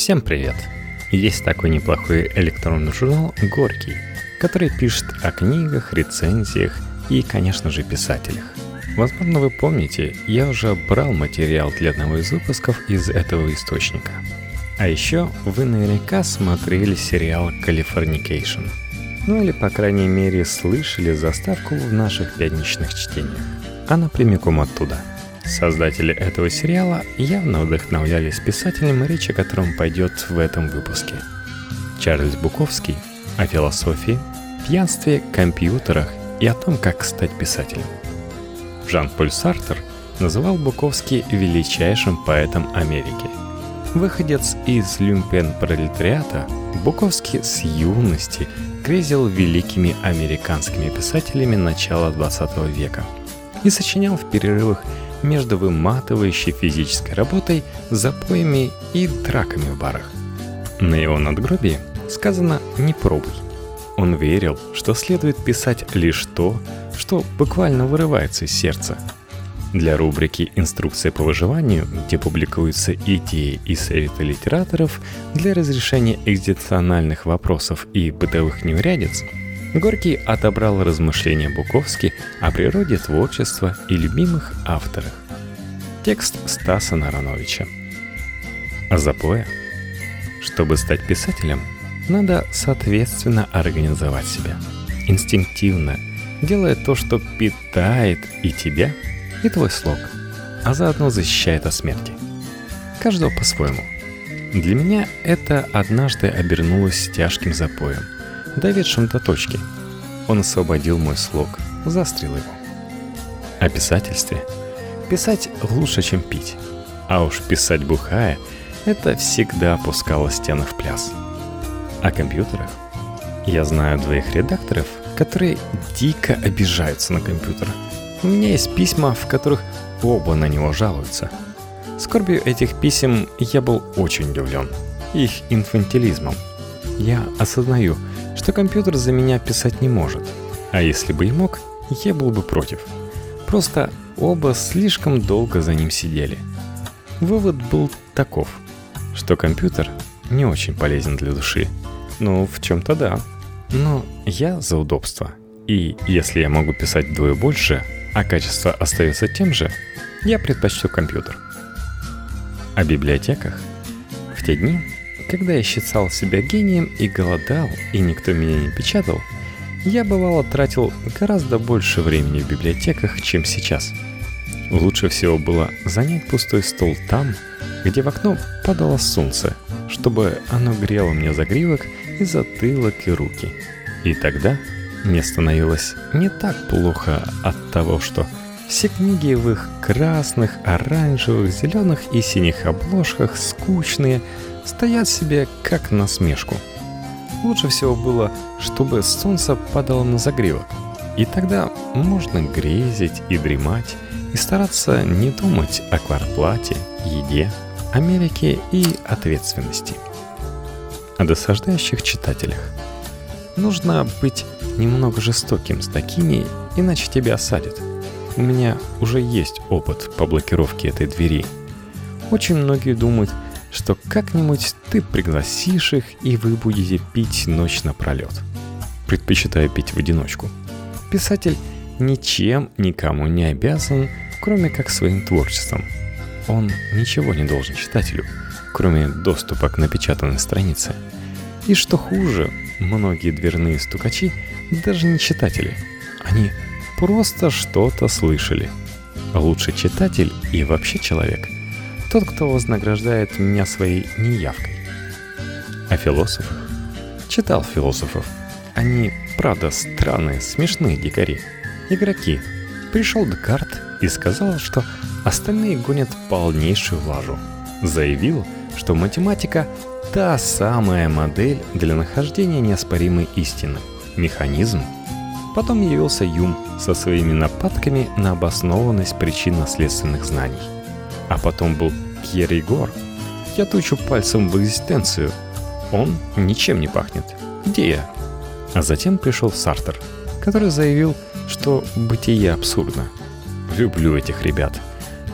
Всем привет! Есть такой неплохой электронный журнал «Горький», который пишет о книгах, рецензиях и, конечно же, писателях. Возможно, вы помните, я уже брал материал для одного из выпусков из этого источника. А еще вы наверняка смотрели сериал «Калифорникейшн». Ну или, по крайней мере, слышали заставку в наших пятничных чтениях. Она прямиком оттуда – Создатели этого сериала явно вдохновлялись писателем, речь о котором пойдет в этом выпуске. Чарльз Буковский о философии, пьянстве, компьютерах и о том, как стать писателем. Жан-Поль Сартер называл Буковский величайшим поэтом Америки. Выходец из люмпен-пролетариата, Буковский с юности грезил великими американскими писателями начала 20 века и сочинял в перерывах между выматывающей физической работой, запоями и драками в барах. На его надгробии сказано «не пробуй». Он верил, что следует писать лишь то, что буквально вырывается из сердца. Для рубрики «Инструкция по выживанию», где публикуются идеи и советы литераторов для разрешения экзистенциальных вопросов и бытовых неурядиц, Горький отобрал размышления Буковски о природе творчества и любимых авторах. Текст Стаса Нарановича. Запоя. Чтобы стать писателем, надо соответственно организовать себя. Инстинктивно, делая то, что питает и тебя, и твой слог, а заодно защищает от смерти. Каждого по-своему. Для меня это однажды обернулось тяжким запоем – доведшим до точки. Он освободил мой слог, застрел его. О писательстве. Писать лучше, чем пить. А уж писать бухая – это всегда опускало стены в пляс. О компьютерах. Я знаю двоих редакторов, которые дико обижаются на компьютер. У меня есть письма, в которых оба на него жалуются. Скорбью этих писем я был очень удивлен. Их инфантилизмом. Я осознаю – что компьютер за меня писать не может. А если бы и мог, я был бы против. Просто оба слишком долго за ним сидели. Вывод был таков, что компьютер не очень полезен для души. Ну, в чем-то да. Но я за удобство. И если я могу писать вдвое больше, а качество остается тем же, я предпочту компьютер. О библиотеках. В те дни когда я считал себя гением и голодал, и никто меня не печатал, я бывало тратил гораздо больше времени в библиотеках, чем сейчас. Лучше всего было занять пустой стол там, где в окно падало солнце, чтобы оно грело мне загривок и затылок и руки. И тогда мне становилось не так плохо от того, что все книги в их красных, оранжевых, зеленых и синих обложках скучные, стоят себе как на смешку. Лучше всего было, чтобы солнце падало на загривок. И тогда можно грезить и дремать, и стараться не думать о квартплате, еде, Америке и ответственности. О досаждающих читателях. Нужно быть немного жестоким с такими, иначе тебя осадят. У меня уже есть опыт по блокировке этой двери. Очень многие думают, что как-нибудь ты пригласишь их, и вы будете пить ночь напролет. Предпочитаю пить в одиночку. Писатель ничем никому не обязан, кроме как своим творчеством. Он ничего не должен читателю, кроме доступа к напечатанной странице. И что хуже, многие дверные стукачи даже не читатели. Они просто что-то слышали. Лучший читатель и вообще человек – тот, кто вознаграждает меня своей неявкой. О философах? Читал философов. Они, правда, странные, смешные дикари. Игроки. Пришел Декарт и сказал, что остальные гонят полнейшую лажу. Заявил, что математика – та самая модель для нахождения неоспоримой истины. Механизм. Потом явился Юм со своими нападками на обоснованность причинно-следственных знаний – а потом был Кьер Егор. Я тучу пальцем в экзистенцию. Он ничем не пахнет. Где я? А затем пришел Сартер, который заявил, что бытие абсурдно. Люблю этих ребят.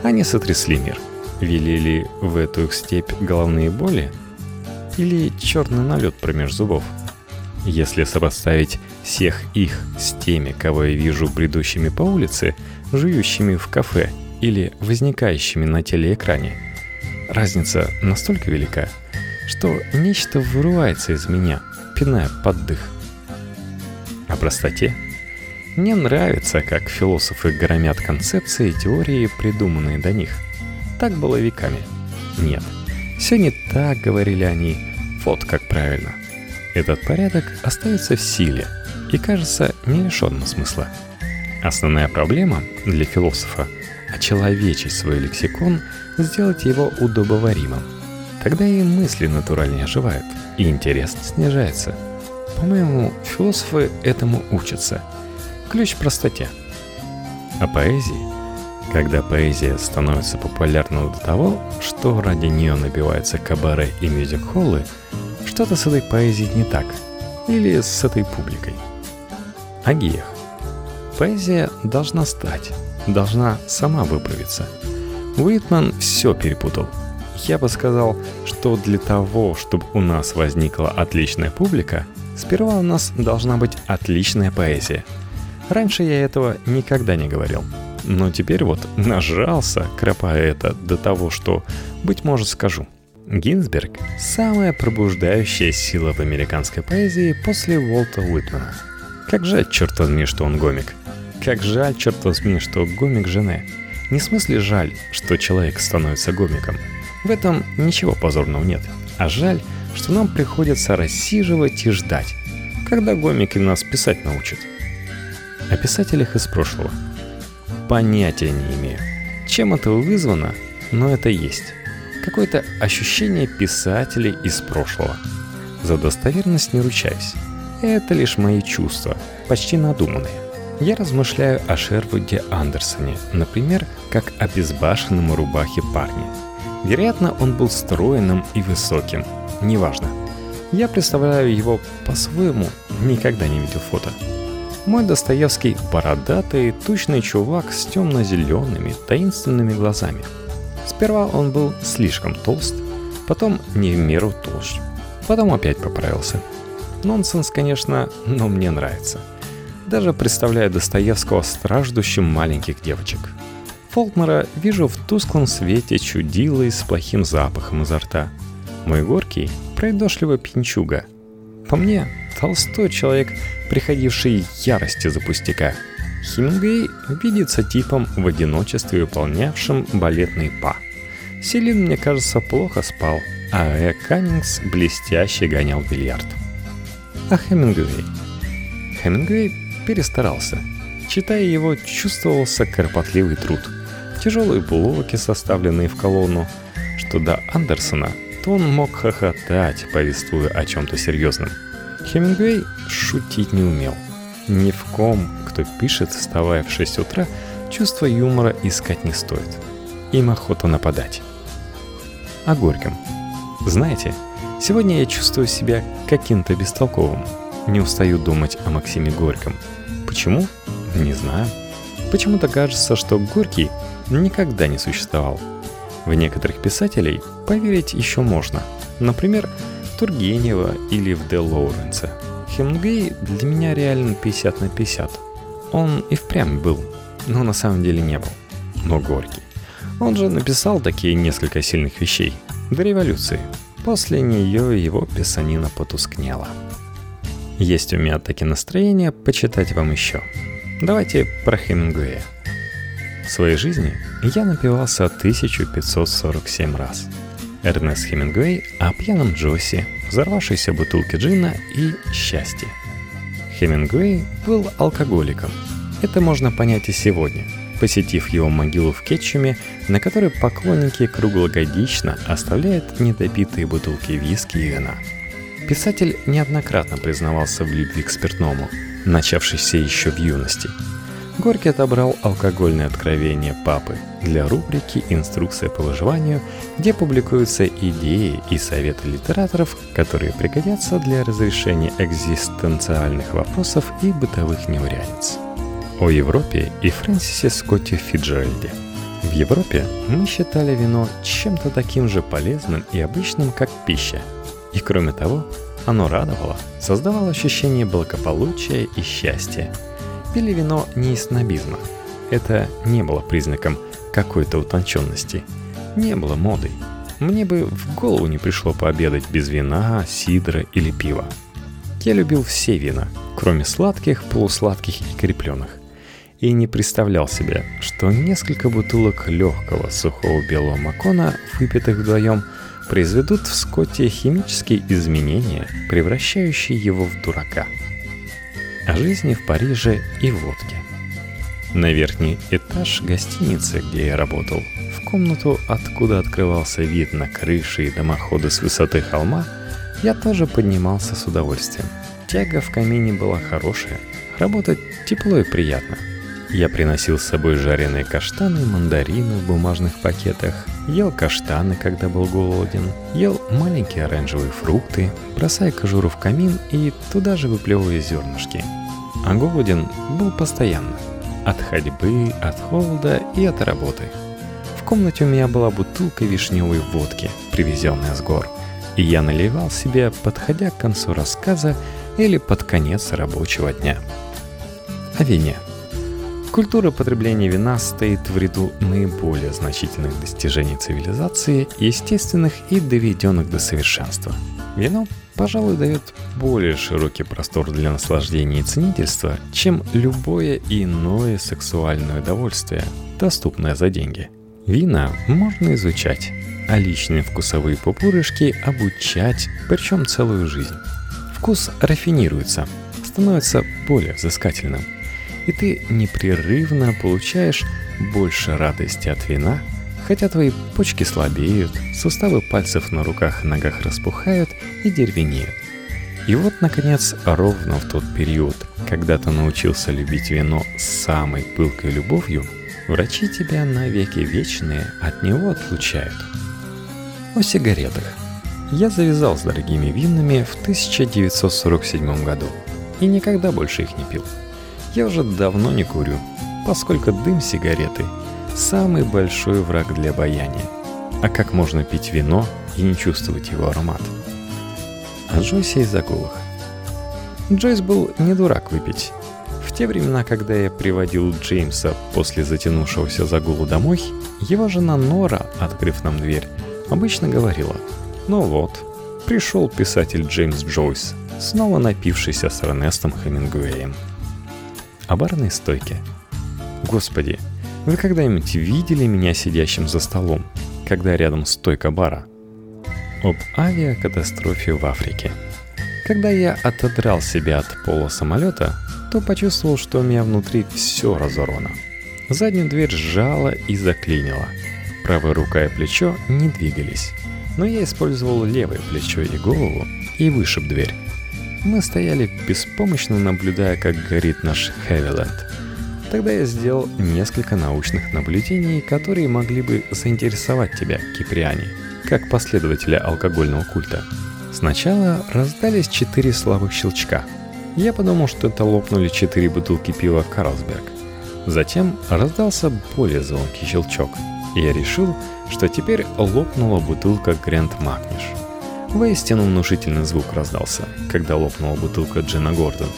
Они сотрясли мир. Велели в эту степь головные боли? или черный налет промеж зубов. Если сопоставить всех их с теми, кого я вижу бредущими по улице, жующими в кафе или возникающими на телеэкране, разница настолько велика, что нечто вырывается из меня, пиная под дых. О простоте – мне нравится, как философы громят концепции и теории, придуманные до них. Так было веками. Нет, все не так, говорили они. Вот как правильно. Этот порядок остается в силе и кажется не лишенным смысла. Основная проблема для философа – очеловечить свой лексикон, сделать его удобоваримым. Тогда и мысли натуральнее оживают, и интерес снижается. По-моему, философы этому учатся – Ключ в простоте. О поэзии. Когда поэзия становится популярной до того, что ради нее набиваются кабаре и мюзик-холлы, что-то с этой поэзией не так. Или с этой публикой. О гиях. Поэзия должна стать, должна сама выправиться. Уитман все перепутал. Я бы сказал, что для того, чтобы у нас возникла отличная публика, сперва у нас должна быть отличная поэзия – Раньше я этого никогда не говорил. Но теперь вот нажрался, кропая это до того, что, быть может, скажу. Гинзберг – самая пробуждающая сила в американской поэзии после Уолта Уитмана. Как жаль, черт возьми, что он гомик. Как жаль, черт возьми, что гомик жены. Не в смысле жаль, что человек становится гомиком. В этом ничего позорного нет. А жаль, что нам приходится рассиживать и ждать, когда гомики нас писать научат – о писателях из прошлого. Понятия не имею. Чем это вызвано, но это есть. Какое-то ощущение писателей из прошлого. За достоверность не ручаюсь. Это лишь мои чувства, почти надуманные. Я размышляю о Шервуде Андерсоне, например, как о безбашенном рубахе парне. Вероятно, он был стройным и высоким. Неважно. Я представляю его по-своему, никогда не видел фото. Мой Достоевский – бородатый, тучный чувак с темно-зелеными, таинственными глазами. Сперва он был слишком толст, потом не в меру толще, потом опять поправился. Нонсенс, конечно, но мне нравится. Даже представляю Достоевского страждущим маленьких девочек. Фолкнера вижу в тусклом свете чудилой с плохим запахом изо рта. Мой горький – пройдошливый пинчуга. По мне, Толстой человек, приходивший ярости за пустяка. Хемингуэй видится типом в одиночестве выполнявшим балетный па. Селин, мне кажется, плохо спал, а Э. Каннингс блестяще гонял бильярд. А Хемингуэй? Хемингуэй перестарался. Читая его, чувствовался кропотливый труд. Тяжелые булавки, составленные в колонну. Что до Андерсона, то он мог хохотать, повествуя о чем-то серьезном – Хемингуэй шутить не умел. Ни в ком, кто пишет, вставая в 6 утра, чувство юмора искать не стоит. Им охота нападать. О Горьком. Знаете, сегодня я чувствую себя каким-то бестолковым. Не устаю думать о Максиме Горьком. Почему? Не знаю. Почему-то кажется, что Горький никогда не существовал. В некоторых писателей поверить еще можно. Например, Тургенева или в Де Лоуренса. Хемингуэй для меня реально 50 на 50. Он и впрямь был, но на самом деле не был. Но Горький. Он же написал такие несколько сильных вещей. До революции. После нее его писанина потускнела. Есть у меня такие настроения почитать вам еще. Давайте про Хемингуэя. В своей жизни я напивался 1547 раз – Эрнест Хемингуэй о пьяном Джоссе, взорвавшейся бутылке джина и счастье. Хемингуэй был алкоголиком. Это можно понять и сегодня, посетив его могилу в Кетчуме, на которой поклонники круглогодично оставляют недопитые бутылки виски и вина. Писатель неоднократно признавался в любви к спиртному, начавшейся еще в юности – Горький отобрал алкогольное откровение папы для рубрики «Инструкция по выживанию», где публикуются идеи и советы литераторов, которые пригодятся для разрешения экзистенциальных вопросов и бытовых неурядиц. О Европе и Фрэнсисе Скотте Фиджеральде. В Европе мы считали вино чем-то таким же полезным и обычным, как пища. И кроме того, оно радовало, создавало ощущение благополучия и счастья. Пили вино не из снобизма. Это не было признаком какой-то утонченности. Не было модой. Мне бы в голову не пришло пообедать без вина, сидра или пива. Я любил все вина, кроме сладких, полусладких и крепленных. И не представлял себе, что несколько бутылок легкого сухого белого макона, выпитых вдвоем, произведут в Скотте химические изменения, превращающие его в дурака. О жизни в Париже и водке. На верхний этаж гостиницы, где я работал, в комнату, откуда открывался вид на крыши и дымоходы с высоты холма, я тоже поднимался с удовольствием. Тяга в камине была хорошая, работать тепло и приятно. Я приносил с собой жареные каштаны и мандарины в бумажных пакетах, ел каштаны, когда был голоден, ел маленькие оранжевые фрукты, бросая кожуру в камин и туда же выплевывая зернышки. А голоден был постоянно – от ходьбы, от холода и от работы. В комнате у меня была бутылка вишневой водки, привезенная с гор, и я наливал себе, подходя к концу рассказа или под конец рабочего дня. О вине. Культура потребления вина стоит в ряду наиболее значительных достижений цивилизации, естественных и доведенных до совершенства. Вино пожалуй, дает более широкий простор для наслаждения и ценительства, чем любое иное сексуальное удовольствие, доступное за деньги. Вина можно изучать, а личные вкусовые пупырышки обучать, причем целую жизнь. Вкус рафинируется, становится более взыскательным, и ты непрерывно получаешь больше радости от вина – Хотя твои почки слабеют, суставы пальцев на руках и ногах распухают и деревенеют. И вот, наконец, ровно в тот период, когда ты научился любить вино с самой пылкой любовью, врачи тебя на веки вечные от него отлучают. О сигаретах. Я завязал с дорогими винами в 1947 году и никогда больше их не пил. Я уже давно не курю, поскольку дым сигареты самый большой враг для обаяния. А как можно пить вино и не чувствовать его аромат? О Джойсе и загулах. Джойс был не дурак выпить. В те времена, когда я приводил Джеймса после затянувшегося загула домой, его жена Нора, открыв нам дверь, обычно говорила «Ну вот, пришел писатель Джеймс Джойс, снова напившийся с Эрнестом Хемингуэем». О барной стойке. Господи, вы когда-нибудь видели меня сидящим за столом, когда рядом стойка бара? Об авиакатастрофе в Африке. Когда я отодрал себя от пола самолета, то почувствовал, что у меня внутри все разорвано. Заднюю дверь сжала и заклинила. Правая рука и плечо не двигались. Но я использовал левое плечо и голову и вышиб дверь. Мы стояли беспомощно, наблюдая, как горит наш Хевиленд. Тогда я сделал несколько научных наблюдений, которые могли бы заинтересовать тебя, Киприане, как последователя алкогольного культа. Сначала раздались четыре слабых щелчка. Я подумал, что это лопнули четыре бутылки пива «Карлсберг». Затем раздался более звонкий щелчок, и я решил, что теперь лопнула бутылка «Грэнд Макниш». Воистину внушительный звук раздался, когда лопнула бутылка Джина Гордон –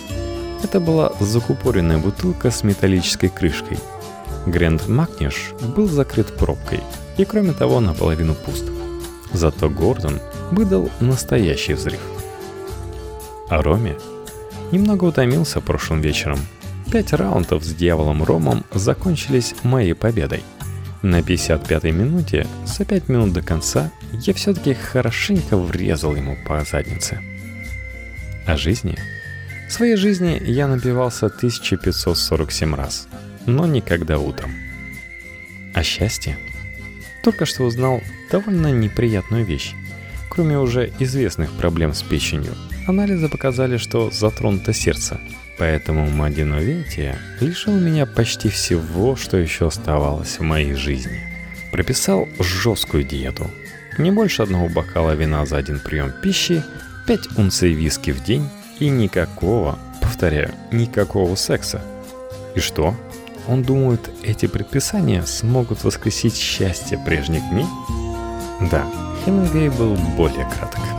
это была закупоренная бутылка с металлической крышкой. Грэнд Макниш был закрыт пробкой и, кроме того, наполовину пуст. Зато Гордон выдал настоящий взрыв. А Роме немного утомился прошлым вечером. Пять раундов с дьяволом Ромом закончились моей победой. На 55-й минуте, за 5 минут до конца, я все-таки хорошенько врезал ему по заднице. О жизни – в своей жизни я напивался 1547 раз, но никогда утром. А счастье? Только что узнал довольно неприятную вещь. Кроме уже известных проблем с печенью, анализы показали, что затронуто сердце, поэтому Мадиновития лишил меня почти всего, что еще оставалось в моей жизни. Прописал жесткую диету. Не больше одного бокала вина за один прием пищи, 5 унций виски в день, и никакого, повторяю, никакого секса. И что? Он думает, эти предписания смогут воскресить счастье прежних дней? Да, Хемингуэй был более краток.